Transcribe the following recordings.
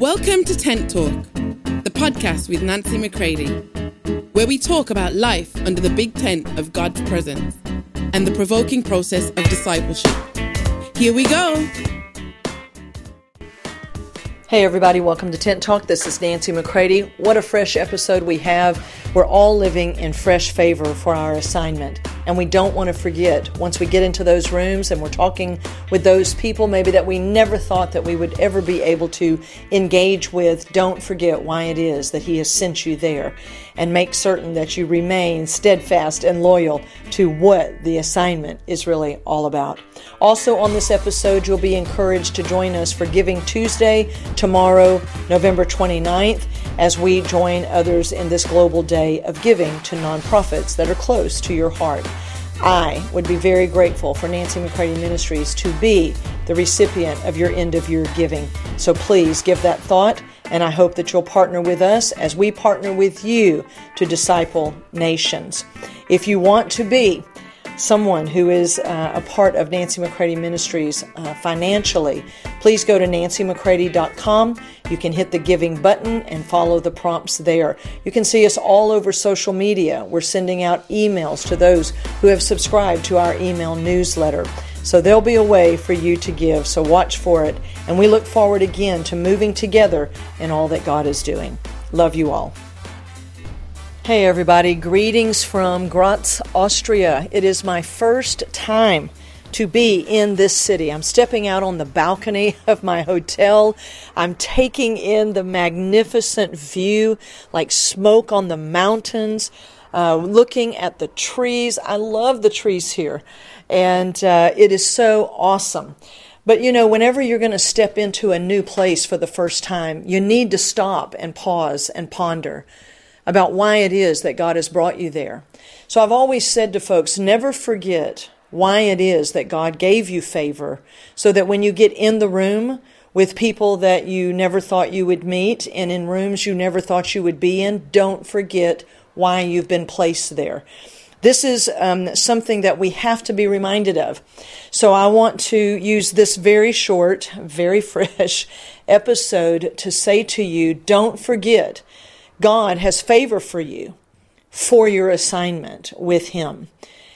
Welcome to Tent Talk, the podcast with Nancy McCready, where we talk about life under the big tent of God's presence and the provoking process of discipleship. Here we go. Hey, everybody, welcome to Tent Talk. This is Nancy McCready. What a fresh episode we have. We're all living in fresh favor for our assignment. And we don't want to forget, once we get into those rooms and we're talking with those people maybe that we never thought that we would ever be able to engage with, don't forget why it is that He has sent you there. And make certain that you remain steadfast and loyal to what the assignment is really all about. Also, on this episode, you'll be encouraged to join us for Giving Tuesday tomorrow, November 29th, as we join others in this global day of giving to nonprofits that are close to your heart. I would be very grateful for Nancy McCready Ministries to be the recipient of your end of year giving. So please give that thought, and I hope that you'll partner with us as we partner with you to disciple nations. If you want to be someone who is uh, a part of Nancy McCready Ministries uh, financially, please go to nancymccready.com. You can hit the giving button and follow the prompts there. You can see us all over social media. We're sending out emails to those who have subscribed to our email newsletter. So there'll be a way for you to give, so watch for it. And we look forward again to moving together in all that God is doing. Love you all. Hey, everybody, greetings from Graz, Austria. It is my first time to be in this city. I'm stepping out on the balcony of my hotel. I'm taking in the magnificent view, like smoke on the mountains, uh, looking at the trees. I love the trees here, and uh, it is so awesome. But you know, whenever you're going to step into a new place for the first time, you need to stop and pause and ponder about why it is that God has brought you there. So I've always said to folks, never forget why it is that God gave you favor so that when you get in the room with people that you never thought you would meet and in rooms you never thought you would be in, don't forget why you've been placed there. This is um, something that we have to be reminded of. So I want to use this very short, very fresh episode to say to you don't forget God has favor for you for your assignment with Him.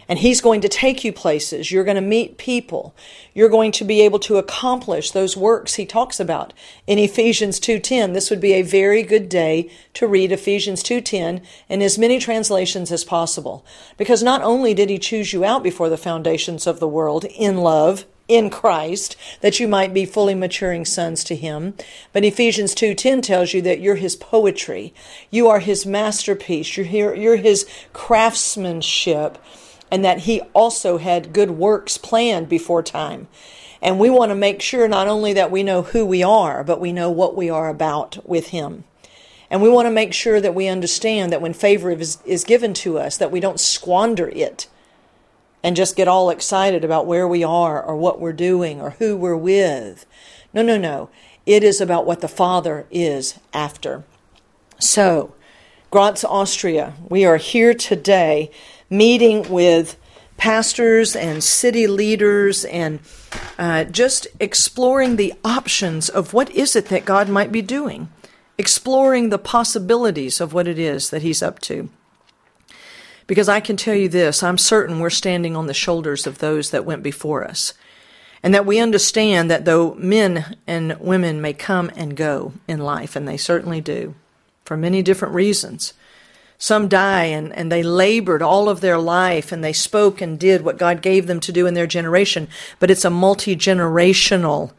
And He's going to take you places. You're going to meet people. You're going to be able to accomplish those works He talks about in Ephesians 2.10. This would be a very good day to read Ephesians 2.10 in as many translations as possible. Because not only did He choose you out before the foundations of the world in love, in Christ that you might be fully maturing sons to him. But Ephesians 2:10 tells you that you're his poetry. You are his masterpiece. You're you're his craftsmanship and that he also had good works planned before time. And we want to make sure not only that we know who we are, but we know what we are about with him. And we want to make sure that we understand that when favor is, is given to us, that we don't squander it and just get all excited about where we are or what we're doing or who we're with. No, no, no. It is about what the Father is after. So, Graz, Austria, we are here today meeting with pastors and city leaders and uh, just exploring the options of what is it that God might be doing, exploring the possibilities of what it is that He's up to. Because I can tell you this I'm certain we're standing on the shoulders of those that went before us. And that we understand that though men and women may come and go in life, and they certainly do, for many different reasons, some die and, and they labored all of their life and they spoke and did what God gave them to do in their generation, but it's a multi generational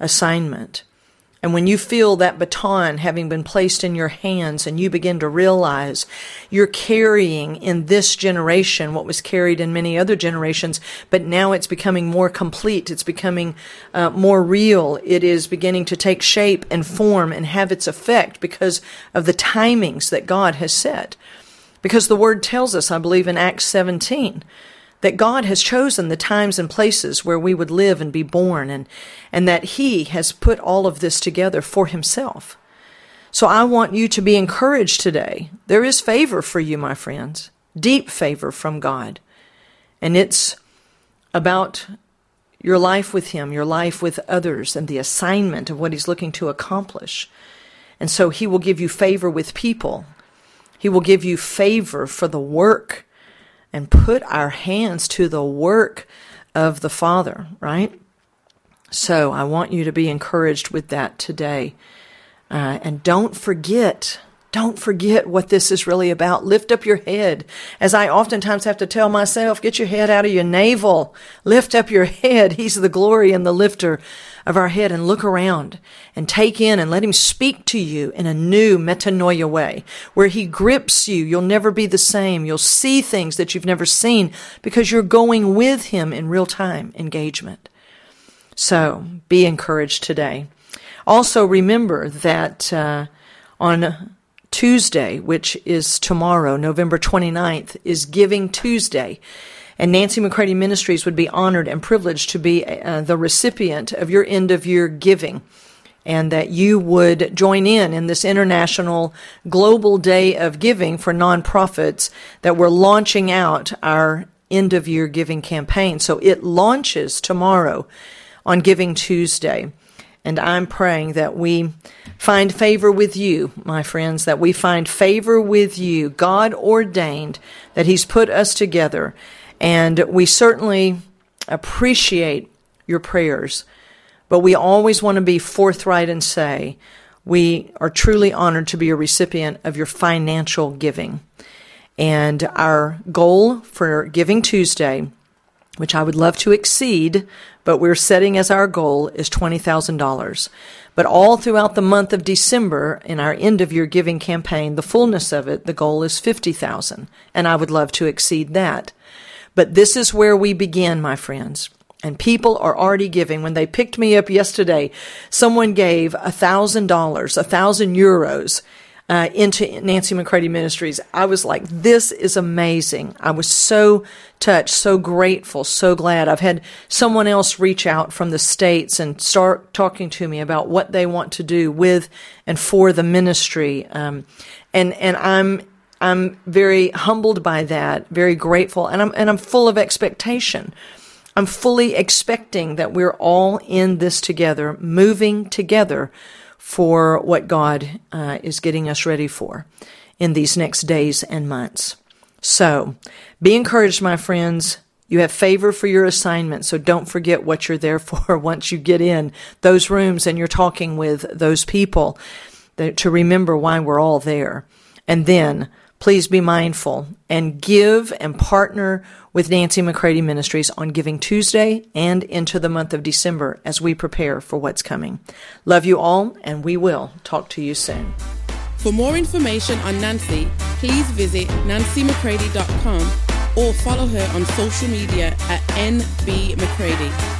assignment. And when you feel that baton having been placed in your hands and you begin to realize you're carrying in this generation what was carried in many other generations, but now it's becoming more complete, it's becoming uh, more real, it is beginning to take shape and form and have its effect because of the timings that God has set. Because the word tells us, I believe in Acts 17, that God has chosen the times and places where we would live and be born, and, and that He has put all of this together for Himself. So I want you to be encouraged today. There is favor for you, my friends, deep favor from God. And it's about your life with Him, your life with others, and the assignment of what He's looking to accomplish. And so He will give you favor with people. He will give you favor for the work and put our hands to the work of the Father, right? So I want you to be encouraged with that today. Uh, and don't forget, don't forget what this is really about. Lift up your head. As I oftentimes have to tell myself, get your head out of your navel. Lift up your head. He's the glory and the lifter of our head and look around and take in and let him speak to you in a new metanoia way where he grips you. You'll never be the same. You'll see things that you've never seen because you're going with him in real time engagement. So be encouraged today. Also remember that uh, on Tuesday, which is tomorrow, November 29th, is Giving Tuesday. And Nancy McCready Ministries would be honored and privileged to be uh, the recipient of your end of year giving. And that you would join in in this international global day of giving for nonprofits that we're launching out our end of year giving campaign. So it launches tomorrow on Giving Tuesday. And I'm praying that we find favor with you, my friends, that we find favor with you. God ordained that He's put us together. And we certainly appreciate your prayers. But we always want to be forthright and say, we are truly honored to be a recipient of your financial giving. And our goal for Giving Tuesday, which I would love to exceed, but we're setting as our goal is $20,000. But all throughout the month of December in our end of year giving campaign, the fullness of it, the goal is 50,000. And I would love to exceed that. But this is where we begin, my friends. And people are already giving. When they picked me up yesterday, someone gave a thousand dollars, a thousand euros uh, into Nancy McCready Ministries, I was like, this is amazing. I was so touched, so grateful, so glad. I've had someone else reach out from the States and start talking to me about what they want to do with and for the ministry. Um, and, and I'm, I'm very humbled by that, very grateful, and I'm, and I'm full of expectation. I'm fully expecting that we're all in this together, moving together for what God uh, is getting us ready for in these next days and months. So be encouraged, my friends. You have favor for your assignment, so don't forget what you're there for once you get in those rooms and you're talking with those people to remember why we're all there. And then please be mindful and give and partner with Nancy McCready Ministries on Giving Tuesday and into the month of December as we prepare for what's coming. Love you all, and we will talk to you soon. For more information on Nancy, please visit nancymccready.com or follow her on social media at NB McCready.